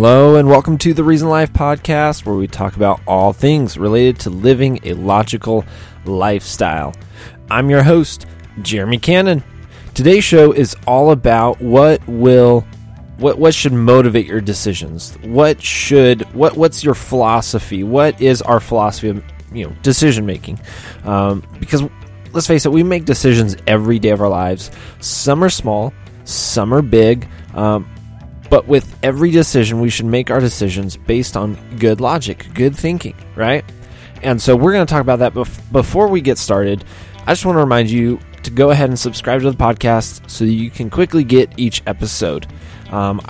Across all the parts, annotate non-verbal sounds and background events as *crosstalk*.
Hello, and welcome to the Reasoned Life podcast, where we talk about all things related to living a logical lifestyle. I'm your host, Jeremy Cannon. Today's show is all about what will what what should motivate your decisions. What should what what's your philosophy? What is our philosophy of you know decision making? Um, because let's face it, we make decisions every day of our lives. Some are small, some are big. Um, but with every decision, we should make our decisions based on good logic, good thinking, right? And so we're going to talk about that. Bef- before we get started, I just want to remind you to go ahead and subscribe to the podcast so you can quickly get each episode. Um,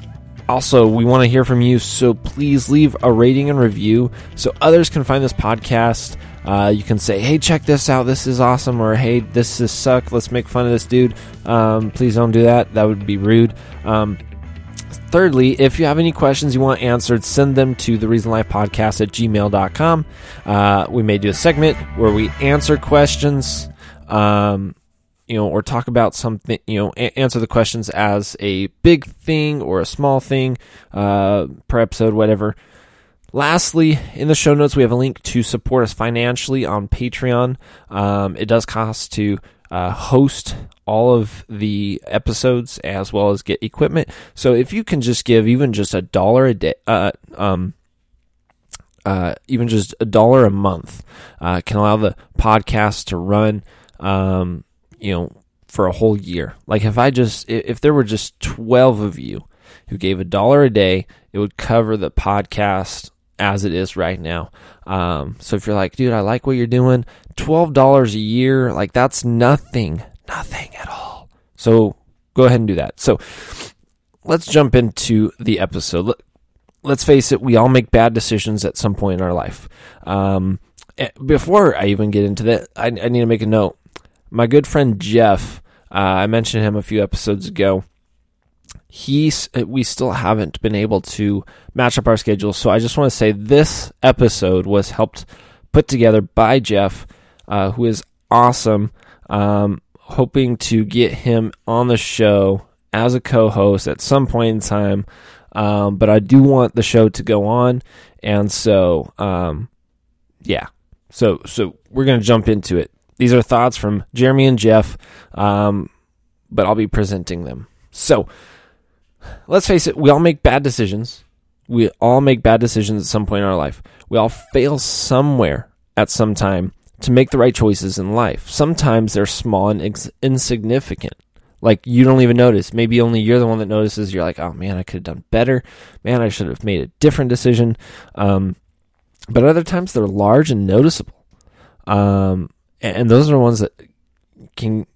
also, we want to hear from you, so please leave a rating and review so others can find this podcast. Uh, you can say, "Hey, check this out! This is awesome," or "Hey, this is suck! Let's make fun of this dude." Um, please don't do that; that would be rude. Um, Thirdly, if you have any questions you want answered, send them to the Reasoned Life Podcast at gmail.com. Uh, we may do a segment where we answer questions, um, you know, or talk about something, you know, a- answer the questions as a big thing or a small thing uh, per episode, whatever. Lastly, in the show notes, we have a link to support us financially on Patreon. Um, it does cost to uh, host all of the episodes as well as get equipment. So if you can just give even just a dollar a day, uh, um, uh, even just a dollar a month, uh, can allow the podcast to run, um, you know, for a whole year. Like if I just, if there were just 12 of you who gave a dollar a day, it would cover the podcast as it is right now. Um, so if you're like, dude, I like what you're doing, twelve dollars a year, like that's nothing, nothing at all. So go ahead and do that. So let's jump into the episode. Let's face it, we all make bad decisions at some point in our life. Um, eh, before I even get into that, I, I need to make a note. My good friend Jeff, uh, I mentioned him a few episodes ago he's uh, we still haven't been able to match up our schedules. So I just want to say this episode was helped put together by Jeff, uh, who is awesome. Um, hoping to get him on the show as a co-host at some point in time. Um, but I do want the show to go on, and so um, yeah. So so we're gonna jump into it. These are thoughts from Jeremy and Jeff, um, but I'll be presenting them. So let's face it, we all make bad decisions. We all make bad decisions at some point in our life. We all fail somewhere at some time to make the right choices in life. Sometimes they're small and ins- insignificant. Like you don't even notice. Maybe only you're the one that notices. You're like, oh man, I could have done better. Man, I should have made a different decision. Um, but other times they're large and noticeable. Um, and those are the ones that can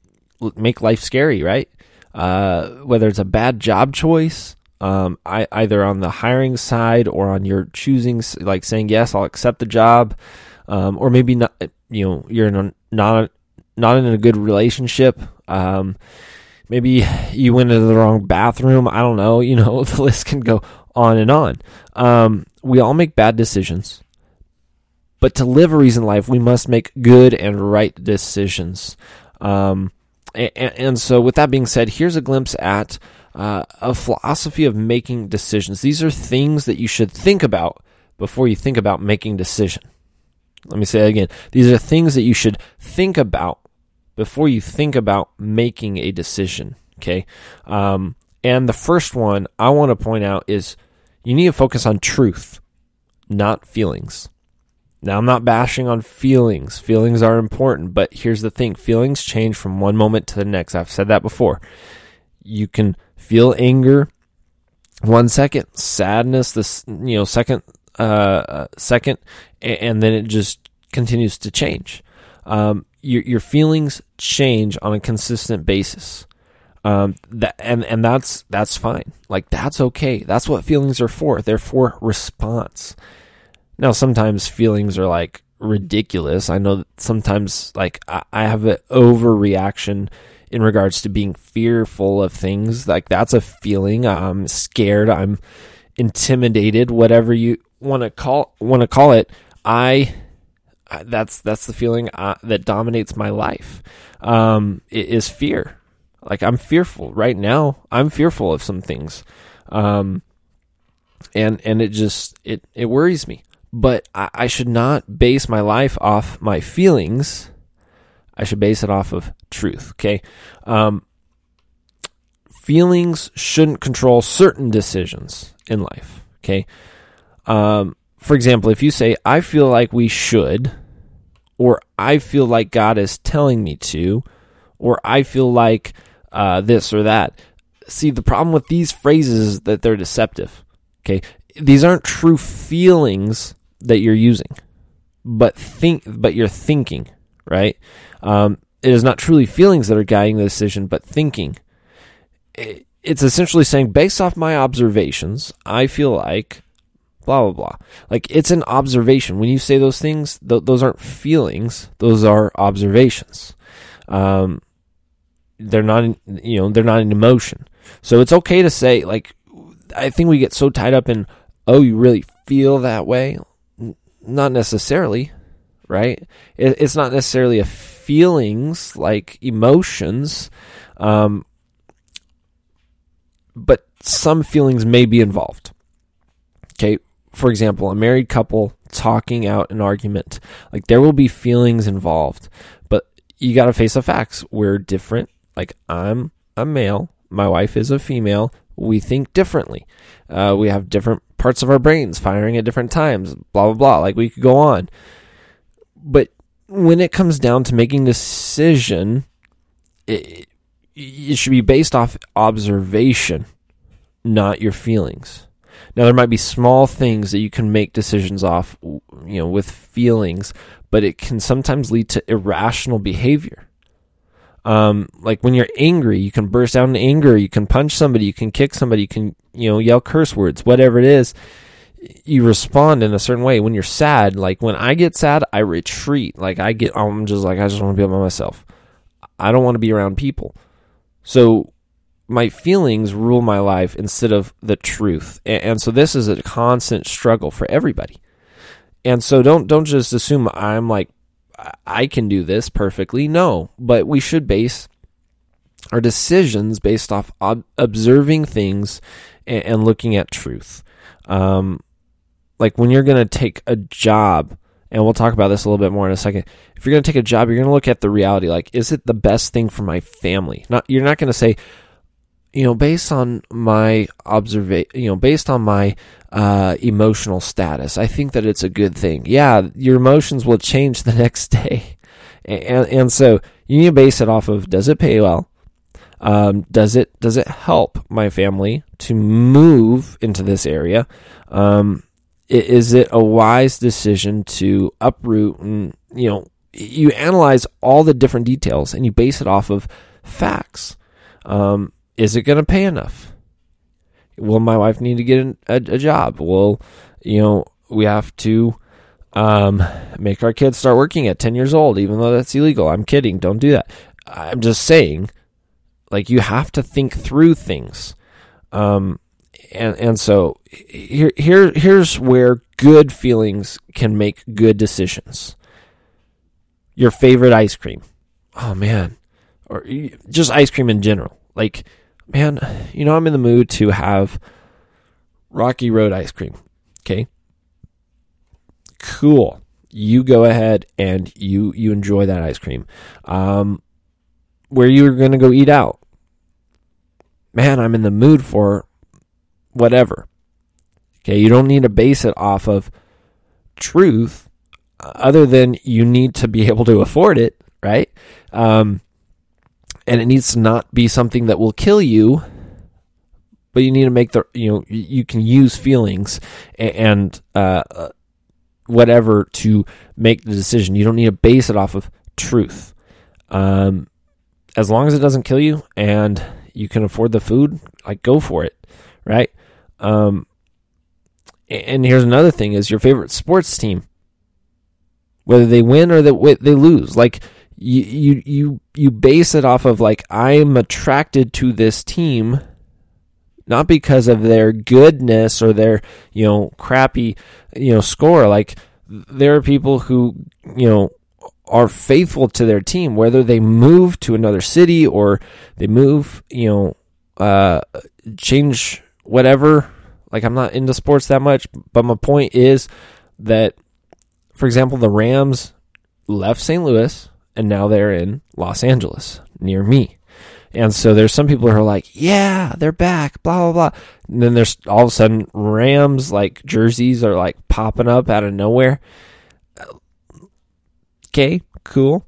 make life scary, right? Uh, whether it's a bad job choice, um, I, either on the hiring side or on your choosing, like saying yes, I'll accept the job, um, or maybe not. You know, you're a, not not in a good relationship. Um, maybe you went into the wrong bathroom. I don't know. *laughs* You know, the list can go on and on. Um, we all make bad decisions. But to live a reason life, we must make good and right decisions. Um, and, so, with that being said, here's a glimpse at uh, a philosophy of making decisions. These are things that you should think about before you think about making decision. Let me say that again. These are things that you should think about before you think about making a decision. Okay. Um, and the first one I want to point out is you need to focus on truth, not feelings. Now, I'm not bashing on feelings. Feelings are important, but here's the thing feelings change from one moment to the next. I've said that before. You can feel anger one second, sadness, this, you know, second, uh, uh second, and then it just continues to change. Um, your, your feelings change on a consistent basis. Um, that, and, and that's, that's fine. Like, that's okay. That's what feelings are for. They're for response. Now, sometimes feelings are like ridiculous. I know that sometimes like I, I have an overreaction in regards to being fearful of things. Like that's a feeling. I'm scared. I'm intimidated. Whatever you want to call want to call it. I that's that's the feeling uh, that dominates my life. Um, is fear. Like I'm fearful right now. I'm fearful of some things. Um, and and it just it it worries me. But I, I should not base my life off my feelings. I should base it off of truth. Okay, um, feelings shouldn't control certain decisions in life. Okay, um, for example, if you say I feel like we should, or I feel like God is telling me to, or I feel like uh, this or that. See, the problem with these phrases is that they're deceptive. Okay, these aren't true feelings that you're using, but think, but you're thinking, right? Um, it is not truly feelings that are guiding the decision, but thinking. It's essentially saying, based off my observations, I feel like blah blah blah. Like it's an observation. When you say those things, th- those aren't feelings; those are observations. Um, they're not, you know, they're not an emotion. So it's okay to say, like, I think we get so tied up in, oh, you really feel that way. Not necessarily, right? It, it's not necessarily a feelings like emotions, um, but some feelings may be involved. Okay, for example, a married couple talking out an argument, like there will be feelings involved, but you got to face the facts. We're different. Like I'm a male, my wife is a female. We think differently. Uh, we have different parts of our brains firing at different times, blah, blah, blah. Like we could go on. But when it comes down to making decision, it, it should be based off observation, not your feelings. Now there might be small things that you can make decisions off, you know, with feelings, but it can sometimes lead to irrational behavior. Um, like when you're angry, you can burst out in anger, you can punch somebody, you can kick somebody, you can, you know, yell curse words, whatever it is. You respond in a certain way. When you're sad, like when I get sad, I retreat. Like I get, I'm just like, I just want to be by myself. I don't want to be around people. So my feelings rule my life instead of the truth. And, so this is a constant struggle for everybody. And so don't, don't just assume I'm like I can do this perfectly. No, but we should base our decisions based off ob- observing things and, and, looking at truth. Um, like when you're going to take a job, and we'll talk about this a little bit more in a second. If you're going to take a job, you're going to look at the reality. Like, is it the best thing for my family? Not you're not going to say, you know, based on my observation, you know, based on my uh, emotional status, I think that it's a good thing. Yeah, your emotions will change the *laughs* next day, and and so you need to base it off of does it pay well, um, does it does it help my family to move into this area, um, is it a wise decision to uproot and you know you analyze all the different details and you base it off of facts. Um, is it going to pay enough? Will my wife need to get a, a job? Will, you know, we have to um, make our kids start working at 10 years old, even though that's illegal. I'm kidding. Don't do that. I'm just saying, like, you have to think through things. Um, and, and so here, here, here's where good feelings can make good decisions. Your favorite ice cream. Oh man. Or just ice cream in general. Like, man, you know, I'm in the mood to have Rocky Road ice cream. Okay. Cool. You go ahead and you you enjoy that ice cream. Um, where you're going to go eat out. Man, I'm in the mood for whatever. Okay, you don't need to base it off of truth other than you need to be *laughs* able to afford it, right? Um, and it needs to not be something that will kill you but you need to make the you know you can use feelings and uh, uh, whatever to make the decision. You don't need to base it off of truth. Um, as long as it doesn't kill you and you can afford the food like go for it right? Um, and here's another thing is your favorite sports team whether they win or they, they lose. Like you you you you base it off of like I'm attracted to this team not because of their goodness or their you know crappy you know score like there are people who you know are faithful to their team whether they move to another city or they move you know uh change whatever Like I'm not into sports that much, but my point is that, for example, the Rams left St. Louis and now they're in Los Angeles near me. And so there's some people who are like, yeah, they're back, blah, blah, blah. And then there's all of a sudden Rams like jerseys are like popping up out of nowhere. Okay, cool.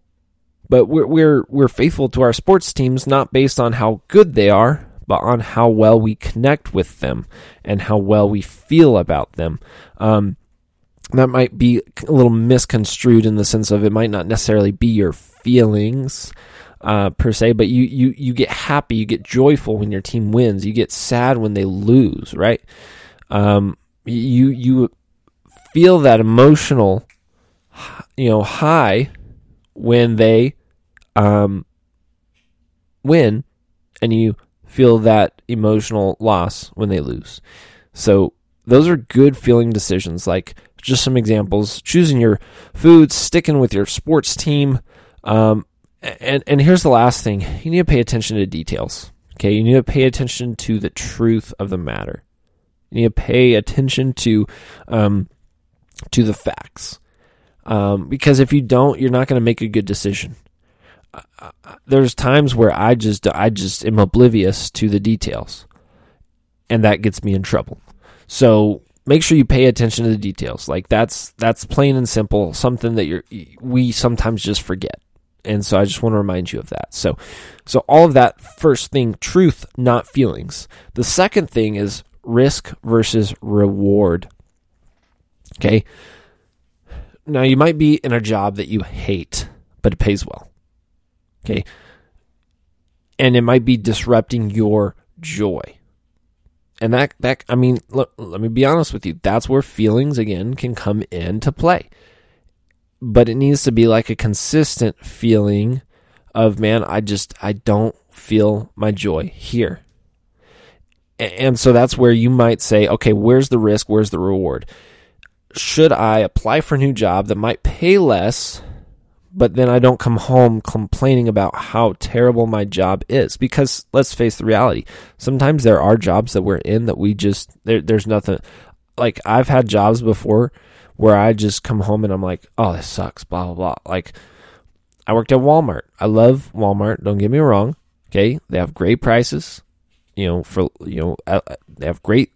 But we're, we're, we're faithful to our sports teams, not based on how good they are, but on how well we connect with them and how well we feel about them. Um, that might be a little misconstrued in the sense of it might not necessarily be your feelings uh, per se, but you, you, you get happy, you get joyful when your team wins, you get sad when they lose, right? Um, you, you feel that emotional, you know, high when they, um, win and you feel that emotional loss when they lose. So those are good feeling decisions. Like just some examples: choosing your foods, sticking with your sports team, um, and and here's the last thing: you need to pay attention to details. Okay, you need to pay attention to the truth of the matter. You need to pay attention to um, to the facts, um, because if you don't, you're not going to make a good decision. Uh, there's times where I just I just am oblivious to the details, and that gets me in trouble. So make sure you pay attention to the details. Like that's that's plain and simple. Something that you're we sometimes just forget. And so I just want to remind you of that. So so all of that first thing, truth, not feelings. The second thing is risk versus reward. Okay? Now you might be in a job that you hate, but it pays well. Okay? And it might be disrupting your joy. And that that I mean, look, let me be honest with you. That's where feelings again can come into play. But it needs to be like a consistent feeling of man, I just I don't feel my joy here. And so that's where you might say, okay, where's the risk? Where's the reward? Should I apply for a new job that might pay less but then I don't come home complaining about how terrible my job is because let's face the reality. Sometimes there are jobs that we're in that we just there, there's nothing like I've had jobs before where I just come home and I'm like, "Oh, this sucks, blah blah blah." Like I worked at Walmart. I love Walmart, don't get me wrong. Okay? They have great prices, you know, for you know, uh, uh, they have great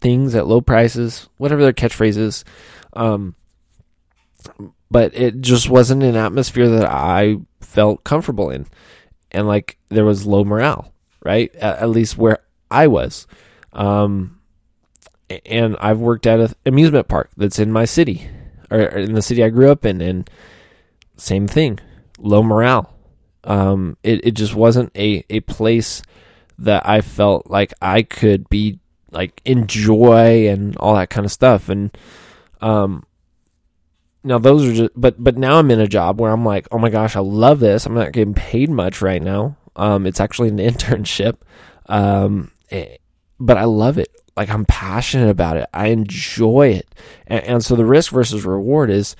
things at low prices, whatever their catchphrase is. Um but it just wasn't an atmosphere that I felt comfortable in. And like there was low morale, right? At, at least where I was. Um, and I've worked at an amusement park that's in my city or in the city I grew up in, and same thing, low morale. Um, it, it just wasn't a, a place that I felt like I could be like enjoy and all that kind of stuff. And, um, now those are just but but now I'm in a job where I'm like, oh my gosh, I love this. I'm not getting paid much right now. Um, it's actually an *laughs* internship, um, eh, but I love it. Like I'm passionate about it. I enjoy it, and, and so the risk versus reward is,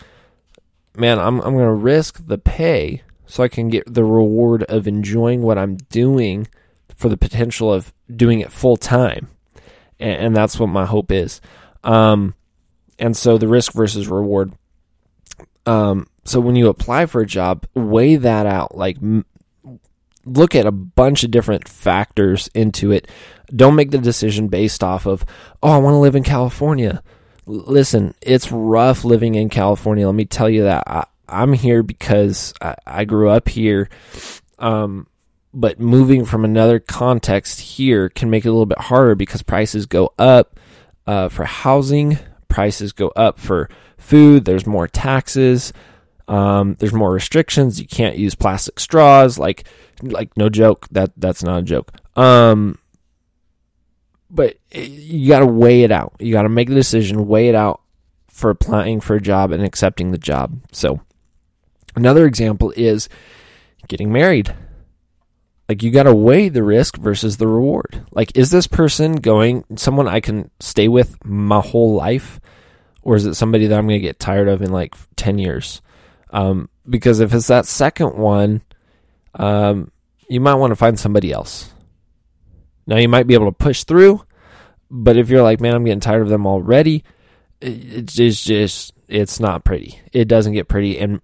man, I'm I'm going to risk the pay so I can get the reward of enjoying what I'm doing for the potential of doing it full time, and, and that's what my hope is. Um, and so the risk versus reward um, so when you apply for a job, weigh that out. Like, m- look at a bunch of different factors into it. Don't make the decision based off of, oh, I want to live in California. L- listen, it's rough living in California. Let me tell you that. I, am here because I, I, grew up here. Um, but moving from another context here can make it a little bit harder because prices go up uh, for housing, prices go up for food. There's more taxes. Um, there's more restrictions. You can't use plastic straws. Like, like no joke. That that's not a joke. Um, but you got to weigh it out. You got to make the decision, weigh it out for applying for a job and accepting the job. So, another example is getting married. Like, you got to weigh the risk versus the reward. Like, is this person going someone I can stay with my whole life? Or is it somebody that I'm going to get tired of in like 10 years? Um, because if it's that second one, um, you might want to find somebody else. Now, you might be able to push through, but if you're like, man, I'm getting tired of them already, it's just, just it's not pretty. It doesn't get pretty. And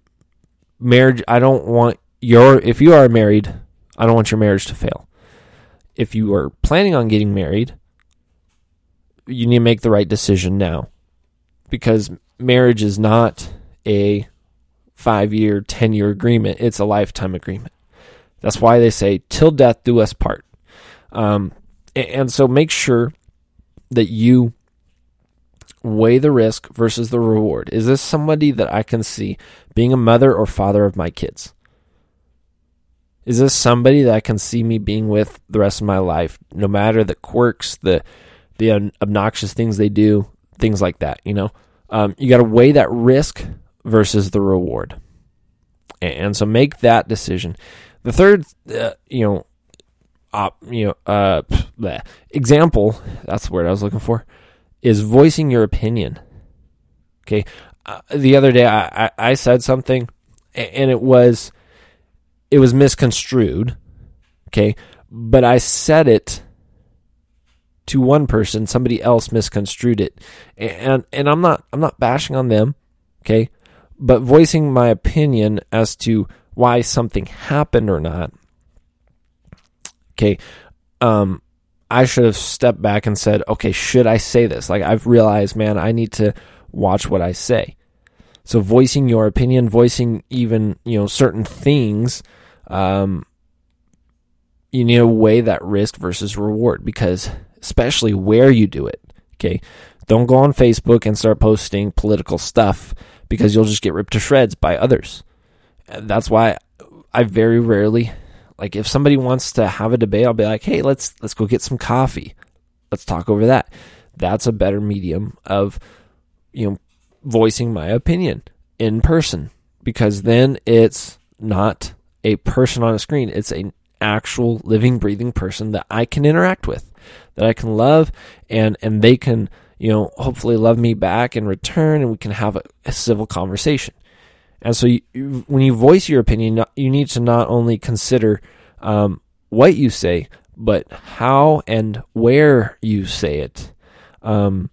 marriage, I don't want your if you are married, I don't want your marriage to fail. If you are planning on getting married, you need to make the right decision now. Because marriage is not a 5-year, 10-year agreement. It's a lifetime agreement. That's why they say till death do us part. Um, and so make sure that you weigh the risk versus the reward. Is this somebody that I can see being a mother or father of my kids? Is this somebody that I can see me being with the rest of my life, no matter the quirks, the the obnoxious things they do, things like that? You know, um, you got to weigh that risk versus the reward, and so make that decision. The third, uh, you know, op, you know, uh, bleh, example. That's the word I was looking for is voicing your opinion. Okay. Uh, the other day I, I, I said something and it was it was misconstrued. Okay. But I said it to one person, somebody else misconstrued it. And and I'm not I'm not bashing on them, okay? But voicing my opinion as to why something happened or not. Okay. Um I should have stepped back and said, okay, should I say this? Like, I've realized, man, I need to watch what I say. So, voicing your opinion, voicing even, you know, certain things, um, you need to weigh that risk versus reward because, especially where you do it, okay? Don't go on Facebook and start posting political stuff because you'll just get ripped to shreds by others. That's why I very rarely like if somebody wants to have a debate, I'll be like, "Hey, let's let's go get some coffee. Let's talk over that." That's a better medium of you know voicing my opinion in person because then it's not a person on a screen. It's an actual living breathing person that I can interact with, that I can love and and they can, you know, hopefully love me back in return and we can have a, a civil conversation. And so, you, when you voice your opinion, you need to not only consider um, what you say, but how and where you say it. Um,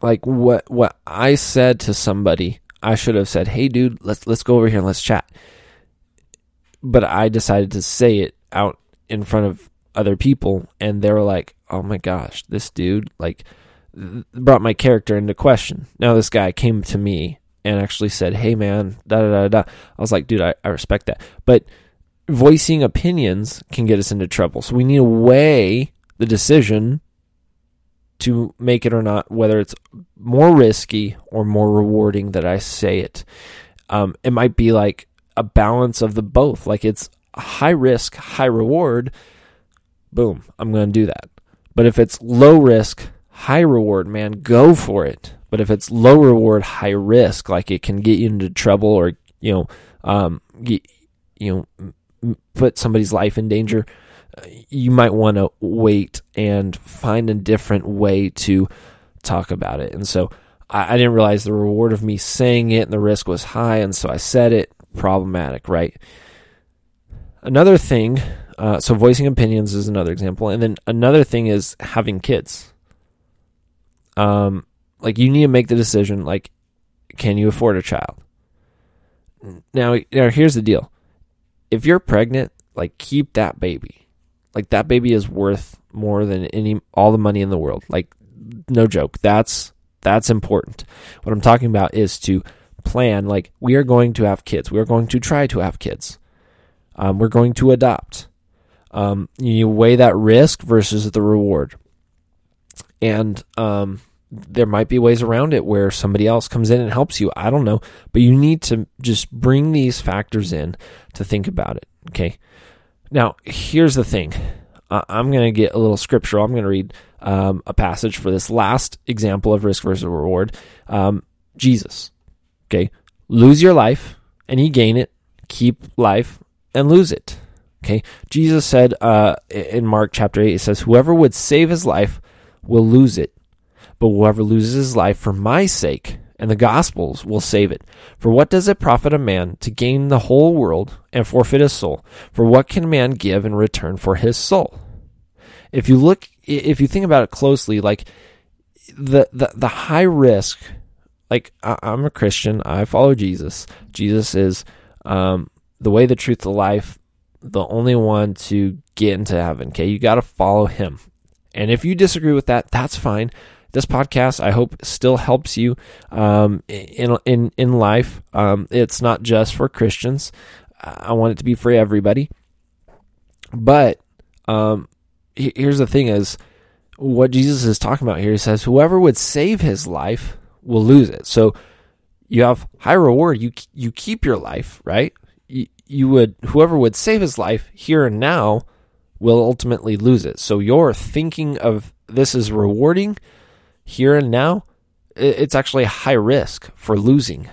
like what what I said to somebody, I should have said, "Hey, dude, let's let's go over here and let's chat." But I decided to say it out in front of other people, and they were like, "Oh my gosh, this dude like." brought my character into question. Now this guy came to me and actually said, "Hey, man, da da da da." I was like, "Dude, I, I respect that," but voicing opinions can get us into trouble. So we need to weigh the decision to make it or not, whether it's more risky or more rewarding that I say it. Um, it might be like a balance of the both. Like it's high risk, high reward. Boom, I'm going to do that. But if it's low risk, high reward, man, go for it. But if it's low reward, high risk, like it can get you into trouble or you know, um, get, you know, put somebody's life in danger, uh, you might want to wait and find a different way to talk about it. And so I, I didn't realize the reward of me saying it and the risk was high, and so I said it. Problematic, right? Another thing, uh, so voicing opinions is another example, and then another thing is having kids. Um, like you need to make the decision like can you afford a child? Now now here's the deal. If you're pregnant like keep that baby. Like that baby is worth more than any all the money in the world. Like no joke. That's that's important. What i'm talking about is to plan like we are going to have kids. We are going to try to have kids. Um, we're going to adopt um, you weigh that risk versus the reward and um, there might be ways around it where somebody else comes in and helps you. I don't know, but you need to just bring these factors in to think about it. Okay. Now, here's the thing. Uh, I'm going to get a little scriptural. I'm going to read um, a passage for this last example of risk versus reward. Um, Jesus. Okay. Lose your life and you gain it. Keep life and lose it. Okay. Jesus said uh, in Mark chapter 8, it says, Whoever would save his life will lose it but whoever loses his life for my sake and the gospel's will save it. For what does it profit a man to gain the whole world and forfeit his soul? For what can man give in return for his soul? If you look if you think about it closely, like the the, the high risk, like I, am a Christian, I follow Jesus. Jesus is um, the way, the truth, the life, the only one to get into heaven. Okay, you got to follow Him, and if you disagree with that, that's fine. This podcast, I hope, still helps you um, in in in life. Um, it's not just for Christians. I want it to be for everybody. But um, here's the thing: is what Jesus is talking about here. He says, "Whoever would save his life will lose it." So you have high reward. You you keep your life, right? You, would whoever would save his life here and now will ultimately lose it. So you're thinking of this as rewarding here and now. It's actually a high risk for losing.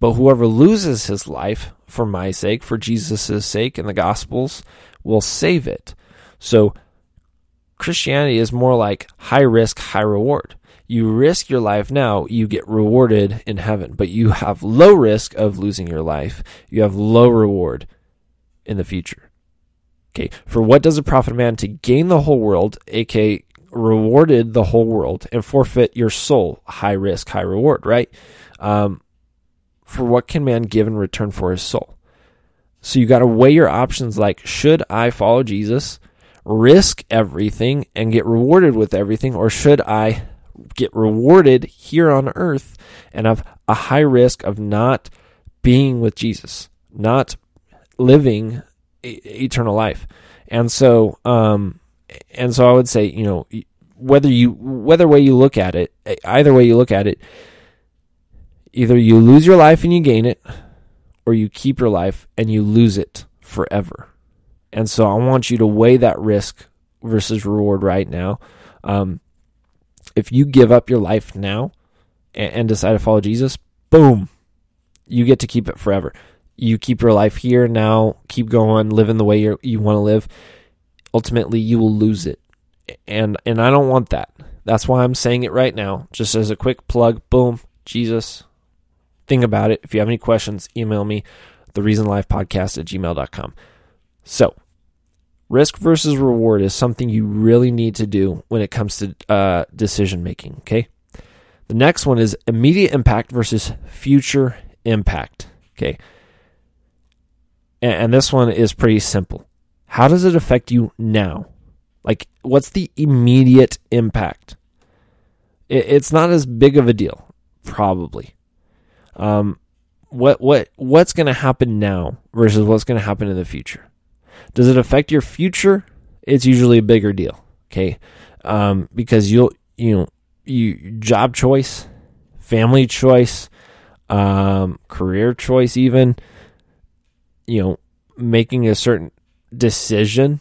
But whoever loses his life for my sake, for Jesus' sake, and the Gospels will save it. So Christianity is more like high risk, high reward. You risk your life now, you get rewarded in heaven, but you have low risk of losing your life. You have low reward in the future. Okay, for what does it profit a man to gain the whole world, aka rewarded the whole world, and forfeit your soul? High risk, high reward, right? Um, for what can man give in return for his soul? So you got to weigh your options like, should I follow Jesus? risk everything and get rewarded with everything, or should I get rewarded here on earth and have a high risk of not being with Jesus, not living eternal life? And so, um, and so I would say, you know, whether you whether way you look at it, either way you look at it, either you lose your life and you gain it, or you keep your life and you lose it forever. And so I want you to weigh that risk versus reward right now. Um, if you give up your life now and, and decide to follow Jesus, boom, you get to keep it forever. You keep your life here now, keep going, living the way you you want to live. Ultimately, you will lose it, and and I don't want that. That's why I'm saying it right now, just as a quick plug. Boom, Jesus. Think about it. If you have any questions, email me, the reasoned life podcast at gmail.com. So, risk versus reward is something you really need to do when it comes to uh, decision making. Okay. The next one is immediate impact versus future impact. Okay. And, and this one is pretty simple. How does it affect you now? Like, what's the immediate impact? It, it's not as big of a deal, probably. Um, what what what's going to happen now versus what's going to happen in the future? Does it affect your future? It's usually a bigger deal. Okay. Um, because you'll, you know, you job choice, family choice, um, career choice, even, you know, making a certain decision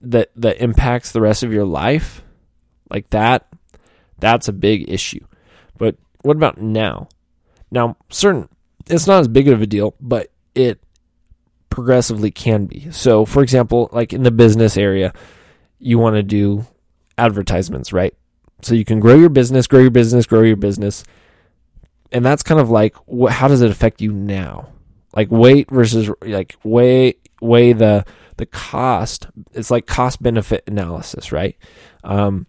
that, that impacts the rest of your life like that. That's a big issue. But what about now? Now, certain, it's not as big of a deal, but it progressively can be. So, for example, like in the business area, you want to do advertisements, right? So you can grow your business, grow your business, grow your business. And that's kind of like how does it affect you now? Like weight versus like weigh weigh the the cost. It's like cost benefit analysis, right? Um,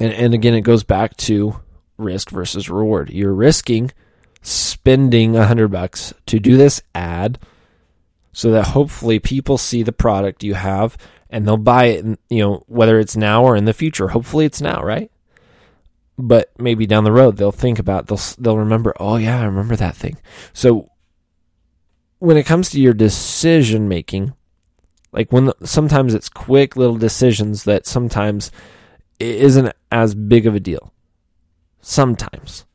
and and again, it goes back to risk versus reward. You're risking spending a hundred bucks to do this ad so that hopefully people see the product you have and they'll buy it, you know, whether it's now or in the future. Hopefully it's now, right? But maybe down the road they'll think about they'll they'll remember, "Oh yeah, I remember that thing." So when it comes to your decision making, like when the, sometimes it's quick little decisions that sometimes isn't as big of a deal. Sometimes.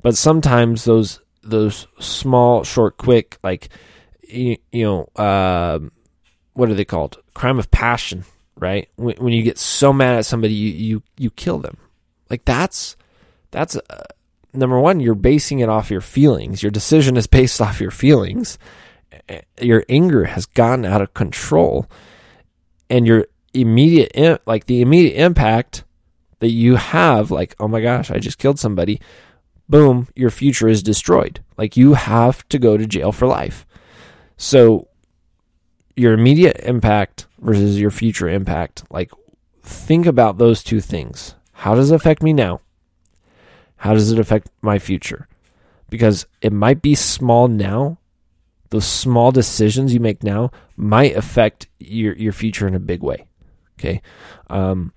But sometimes those those small, short, quick like you, you know, uh, what are they called? Crime of passion, right? When, when, you get so mad at somebody, you, you, you kill them. Like that's, that's, uh, number one, you're basing it off your feelings. Your decision is based *laughs* off your feelings. Your anger has gotten out of control and your immediate, like the immediate impact that you have, like, oh my gosh, I just killed somebody. Boom, your future is destroyed. Like you have to go to jail for life. So your immediate impact versus your future impact. Like, think about those two things. How does it affect me now? How does it affect my future? Because it might be small now. Those small decisions you make now might affect your, your future in a big way. Okay. Um,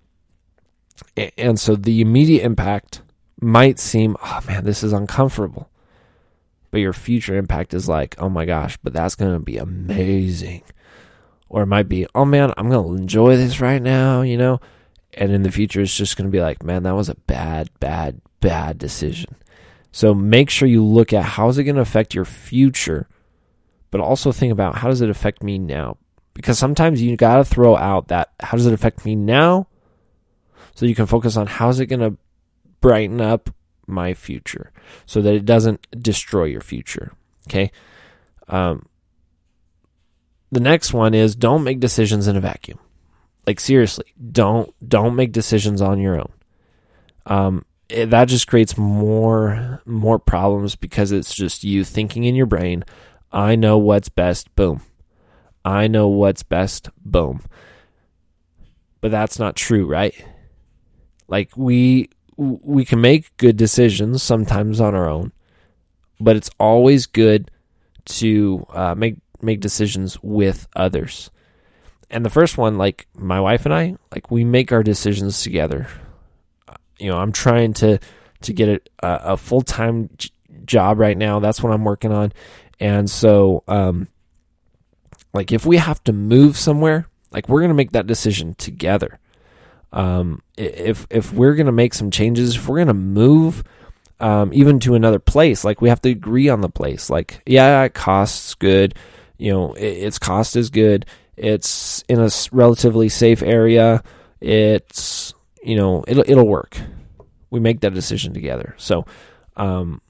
and so the immediate impact might seem, oh man, this is uncomfortable. But your future impact is like, oh my gosh, but that's going to be amazing. Or it might be, oh man, I'm going to enjoy this right now, you know? And in the future, it's just going to be like, man, that was a bad, bad, bad decision. So make sure you look at how is it going to affect your future, but also think about how does it affect me now? Because sometimes you got to throw out that how does it affect me now? So you can focus on how's it going to brighten up my future so that it doesn't destroy your future. Okay. Um, the next one is don't make decisions in a vacuum. Like seriously, don't don't make decisions on your own. Um, it, that just creates more more problems because it's just you thinking in your brain. I know what's best. Boom. I know what's best. Boom. But that's not true, right? Like we we can make good decisions sometimes on our own, but it's always good to uh, make make decisions with others. And the first one, like my wife and I, like we make our decisions together. You know, I'm trying to to get a, a full time job right now. That's what I'm working on, and so um, like if we have to move somewhere, like we're gonna make that decision together um, if if we're gonna make some changes, if we're gonna move, um, even to another place, like we have to agree on the place. Like, yeah, it costs good, you know, it, its cost is good. It's in a relatively safe area. It's you know, it'll it'll work. We make that decision together. So, um,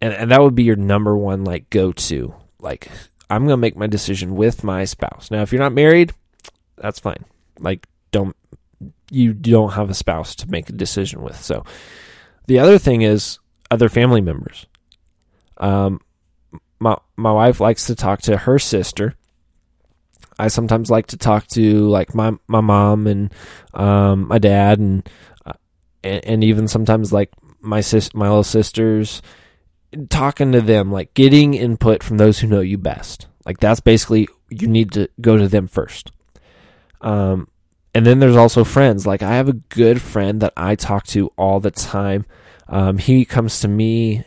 and and that would be your number one like go to. Like, I'm gonna make my decision with my spouse. Now, if you're not married, that's fine. Like, don't you don't have a spouse to make a decision with. So the other thing is other family members. Um, my my wife likes to talk to her sister. I sometimes like to talk to like my my mom and um, my dad and, uh, and, and even sometimes like my sis my little sisters talking to them like getting input from those who know you best. Like that's basically you need to go to them first. Um, and then there's also friends. Like I have a good friend that I talk to all the time. Um, he comes to me,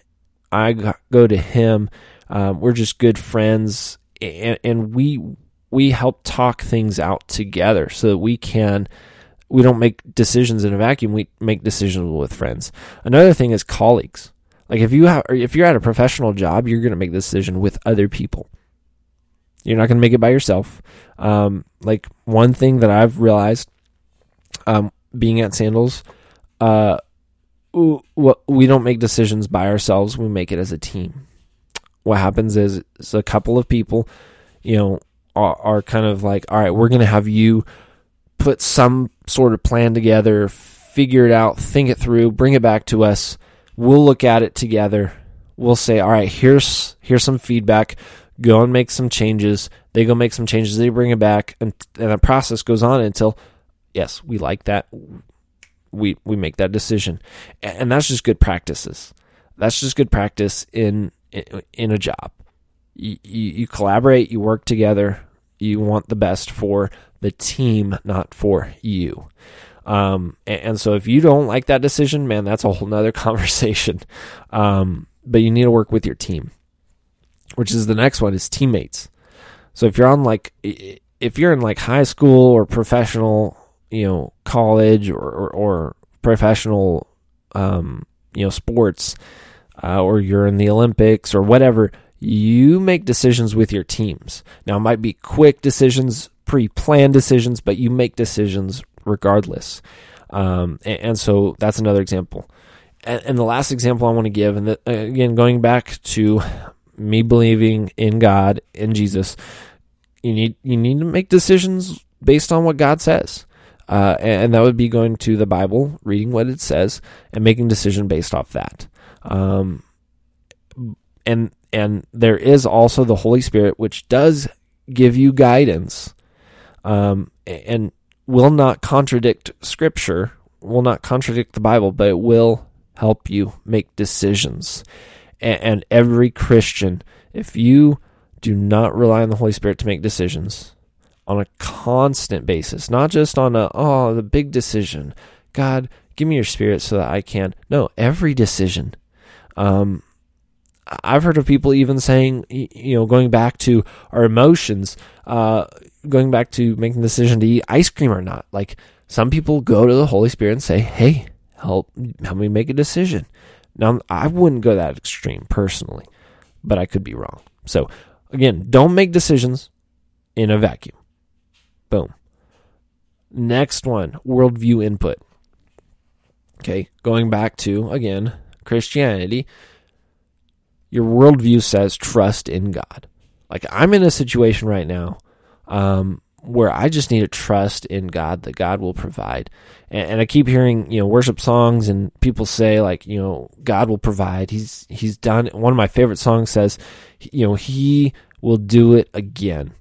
I go to him. Um, we're just good friends, and, and we we help talk things out together so that we can we don't make decisions in a vacuum. We make decisions with friends. Another thing is colleagues. Like if you have, if you're at a professional job, you're going to make the decision with other people. You're not going to make it by yourself. Um, like one thing that I've realized, um, being at Sandals, uh, we don't make decisions by ourselves. We make it as a team. What happens is, is a couple of people, you know, are, are kind of like, all right, we're going to have you put some sort of plan together, figure it out, think it through, bring it back to us. We'll look at it together. We'll say, all right, here's here's some feedback go and make some changes. They go make some changes. They bring it back, and, and the process goes on until, yes, we like that. We we make that decision, and that's just good practices. That's just good practice in in, in a job. You, you, you collaborate, you work together. You want the best for the team, not for you. Um, and, and, so if you don't like that decision, man, that's a whole nother *laughs* conversation. Um, but you need to work with your team which is the next one is teammates. So if you're on like if you're in like high school or professional, you know, college or or, or professional, um, you know, sports, uh, or you're in the Olympics or whatever, you make decisions with your teams. Now it might be quick decisions, pre-planned decisions, but you make decisions regardless. Um, and, and, so that's another example. And, and, the last example I want to give, and the, again going back to me believing in God in Jesus, you need you need to make decisions based on what God says. Uh, and that would be going to the Bible, reading what it says, and making decision based off that. Um, and and there is also the Holy Spirit, which does give you guidance um, and will not contradict Scripture, will not contradict the Bible, but it will help you make decisions. And, every Christian, if you do not rely on the Holy Spirit to make decisions on a constant basis, not just on a, oh, the big decision. God, give me your spirit so that I can. No, every decision. Um, I've heard of people even saying, you know, going back to our emotions, uh, going back to making the decision to eat ice cream or not. Like some people go to the Holy Spirit and say, "Hey, help help me make a decision." Now, I wouldn't go that extreme personally, but I could be wrong. So, again, don't make decisions in a vacuum. Boom. Next one, worldview input. Okay, going back to again Christianity your worldview says trust in God. Like I'm in a situation right now um, where I just need to trust in God that God will provide. And, and, I keep hearing you know worship songs and people say like you know God will provide. He's He's done. One of my favorite songs says you know He will do it again.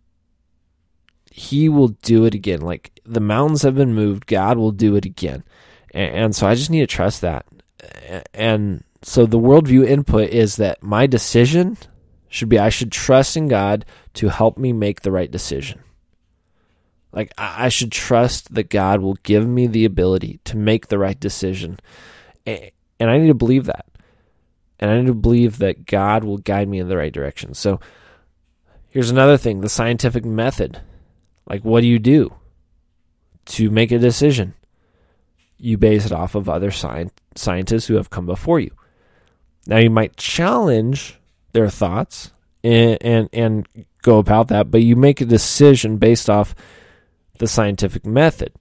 He will do it again. Like the mountains have been moved, God will do it again. And, and so I just need to trust that. And so the worldview input is that my decision should be I should trust in God to help me make the right decision. Like I should trust that God will give me the ability to make the right decision. And I need to believe that. And I need to believe that God will guide me in the right direction. So here's another thing the scientific method. Like, what do you do to make a decision? You base it off of other sci- scientists who have come before you. Now you might challenge their thoughts and, and and go about that, but you make a decision based off the scientific method,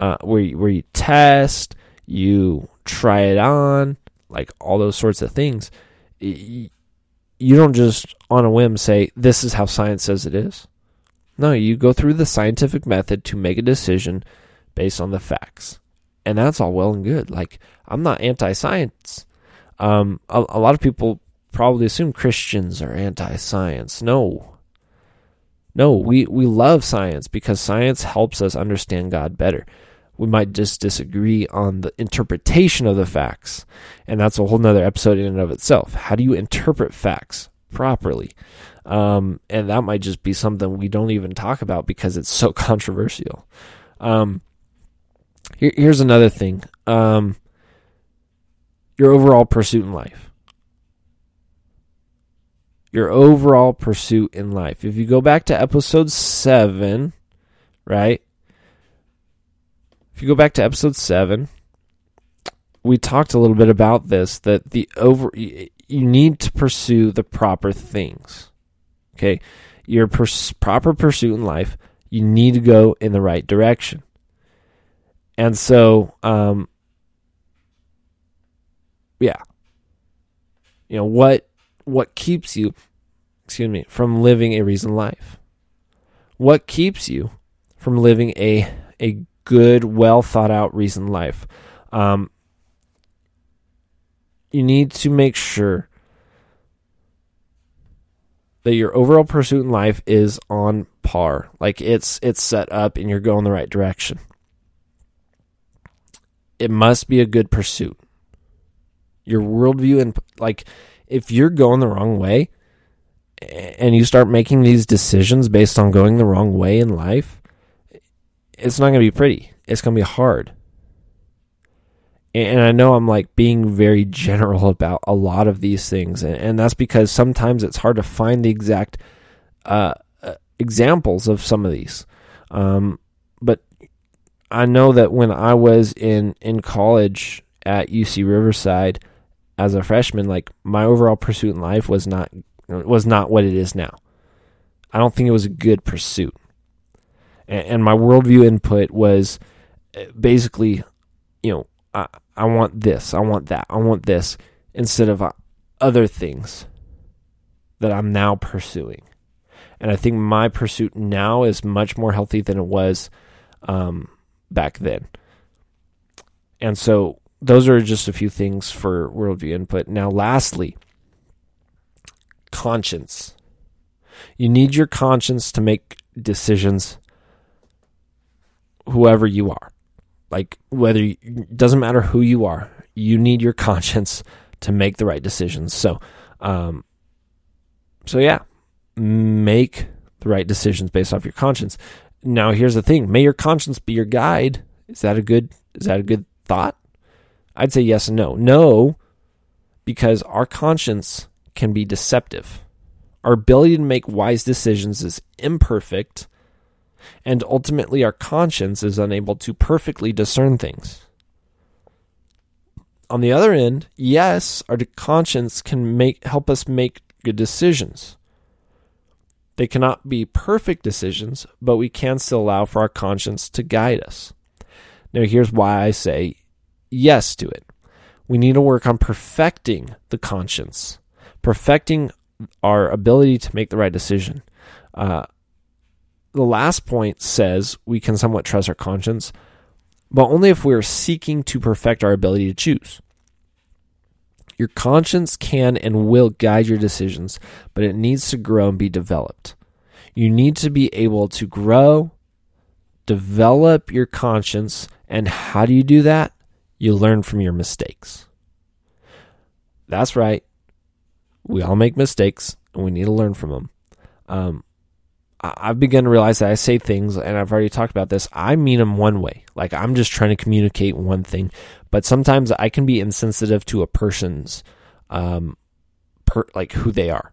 uh, where you, where you test, you try it on, like all those sorts of things. You don't just on a whim say this is how science says it is. No, you go through the scientific method to make a decision based on the facts. And that's all well and good. Like, I'm not anti science. Um, a, a lot of people probably assume Christians are anti-science. No, no, we we love science because science helps us understand God better. We might just disagree on the interpretation of the facts, and that's a whole nother episode in and of itself. How do you interpret facts properly? Um, and that might just be something we don't even talk about because it's so *laughs* controversial. Um, here, here's another thing. Um, your overall pursuit in life. Your overall pursuit in life. If you go back to episode 7, right? If you go back to episode 7, we talked a little bit about this that the over you need to pursue the proper things. Okay? Your pers- proper pursuit in life, you need to go in the right direction. And so um, yeah. You know, what what keeps you, excuse me, from living a reasoned life? What keeps you from living a a good, well thought out reasoned life? Um, you need to make sure that your overall pursuit in life is on par. Like it's it's set up and you're going the right direction. It must be a good pursuit your worldview and like if you're going the wrong way and you start making these decisions based on going the wrong way in life, it's not going to be pretty. It's going to be hard. And I know I'm like being very *laughs* general about a lot of these things, and that's because sometimes it's hard to find the exact uh, uh, examples of some of these. Um, but I know that when I was in in college at UC Riverside, as a freshman, like my overall pursuit in life was not was not what it is now. I don't think it was a good pursuit, and, and my worldview input was uh, basically, you know, I I want this, I want that, I want this, instead of uh, other things that I'm now pursuing. And I think my pursuit now is much more healthy than it was um, back then. And so those are just a few things for worldview input. Now, lastly, conscience. You need your conscience to make decisions, whoever you are. Like, whether, it doesn't matter who you are, you need your *laughs* conscience to make the right decisions. So, um, so yeah, make the right decisions based off your conscience. Now, here's the thing: may your conscience be your guide. Is that a good? Is that a good thought? I'd say yes and no. No, because our conscience can be deceptive. Our ability to make wise decisions is imperfect, and ultimately, our conscience is unable to perfectly discern things. On the other end, yes, our conscience can make help us make good decisions. They cannot be perfect decisions, but we can still allow for our conscience to guide us. Now, here's why I say yes to it. We need to work on perfecting the conscience, perfecting our ability to make the right decision. Uh, the last point says we can somewhat trust our conscience, but only if we're seeking to perfect our ability to choose. Your conscience can and will guide your decisions, but it needs to grow and be developed. You need to be able to grow, develop your conscience, and how do you do that? You learn from your mistakes. That's right. We all make mistakes, and we need to learn from them. Um, I've begun to realize that I say things, and I've already talked about this. I mean them one way, like I'm just trying to communicate one thing. But sometimes I can be insensitive to a person's, um, per, like who they are.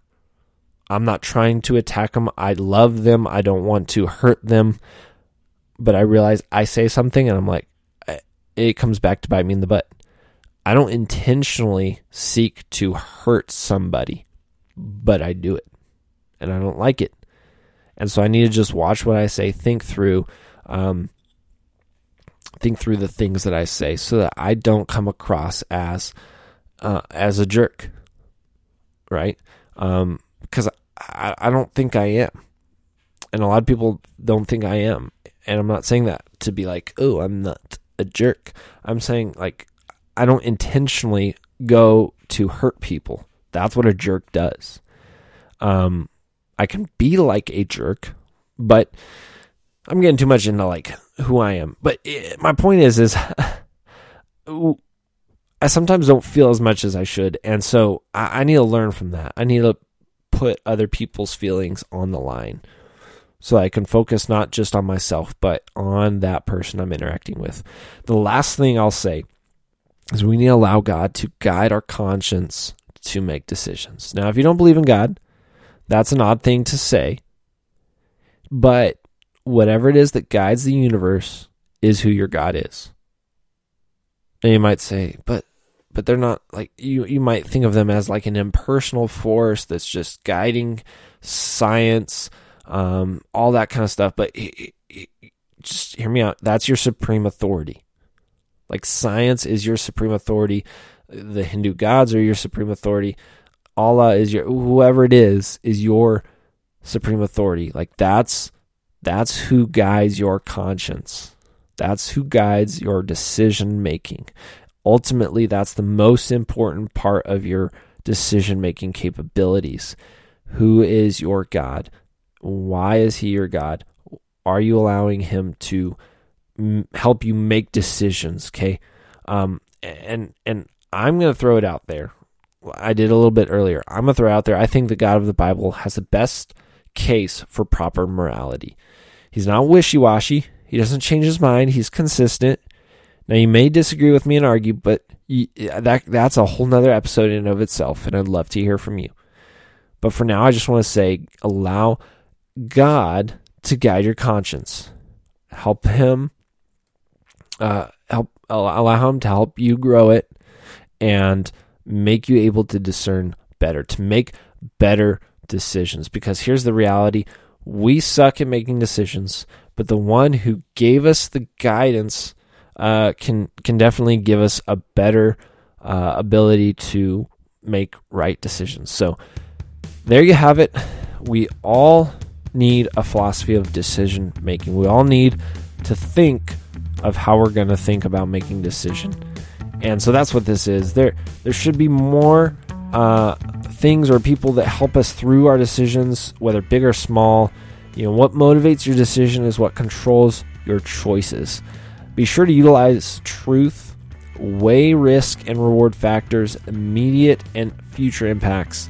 I'm not trying to attack them. I love them. I don't want to hurt them. But I realize I say something, and I'm like, it comes back to bite me in the butt. I don't intentionally seek to hurt somebody, but I do it, and I don't like it and so I need to just watch what I say, think through, um, think through the things that I say, so that I don't come across as uh, as a jerk, right? Um, because I, I don't think I am, and a lot of people don't think I am, and I'm not saying that to be like, oh, I'm not a jerk. I'm saying like I don't intentionally go to hurt people. That's what a jerk does. Um, I can be like a jerk, but I'm getting too much into like who I am. But it, my point is, is *laughs* I sometimes don't feel as much as I should, and so I, I need to learn from that. I need to put other people's feelings on the line so I can focus not just on myself, but on that person I'm interacting with. The last thing I'll say is we need to allow God to guide our conscience to make decisions. Now, if you don't believe in God, that's an odd thing to say. But whatever it is that guides the universe is who your God is. And you might say, but but they're not like you you might think of them as like an impersonal force that's just guiding science um, all that kind of stuff but just hear me out that's your supreme authority like science is your supreme authority the hindu gods are your supreme authority Allah is your whoever it is is your supreme authority. Like that's that's who guides your conscience. That's who guides your decision making. Ultimately, that's the most important part of your decision making capabilities. Who is your God? Why is he your God? Are you allowing him to m- help you make decisions? Okay. Um, and, and I'm going to throw it out there. I did a little bit earlier. I'm going to throw it out there. I think the God of the Bible has the best case for proper morality. He's not wishy washy. He doesn't change his mind. He's consistent. Now you may disagree with me and argue, but that that's a whole nother episode in and of itself, and I'd love to hear from you. But for now, I just want to say, allow God to guide your conscience. Help Him. Uh, help allow Him to help you grow it, and make you able to discern better, to make better decisions. Because here's the reality we suck at making decisions, but the one who gave us the guidance uh, can can definitely give us a better uh, ability to make right decisions. So there you have it. We all need a philosophy of decision making. We all need to think of how we're going to think about making decision and so that's what this is. There there should be more uh, things or people that help us through our decisions, whether big or small. You know, what motivates your decision is what controls your choices. Be sure to utilize truth, weigh risk and reward factors, immediate and future impacts,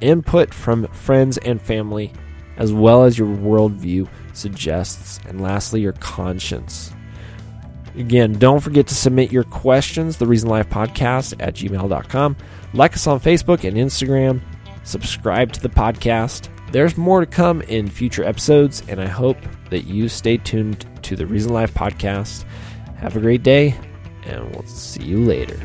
input from friends and family, as well as your worldview suggests, and lastly, your conscience. Again, don't forget to submit your questions, the Reasoned Life Podcast at gmail.com. Like us on Facebook and Instagram. Subscribe to the podcast. There's more to come in future episodes, and I hope that you stay tuned to the Reasoned Life Podcast. Have a great day, and we'll see you later.